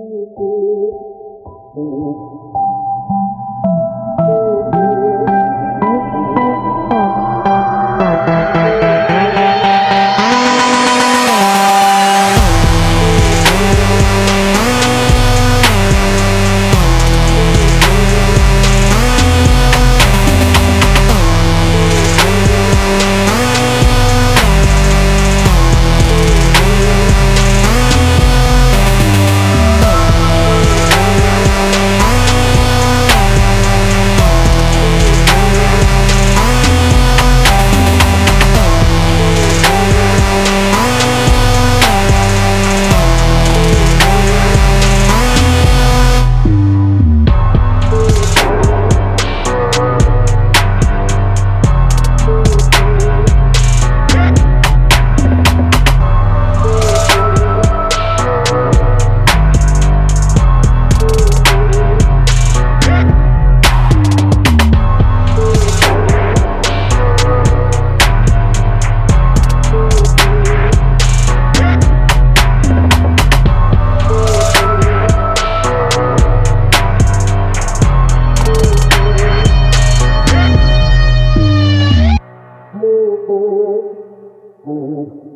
Thank you. Lord.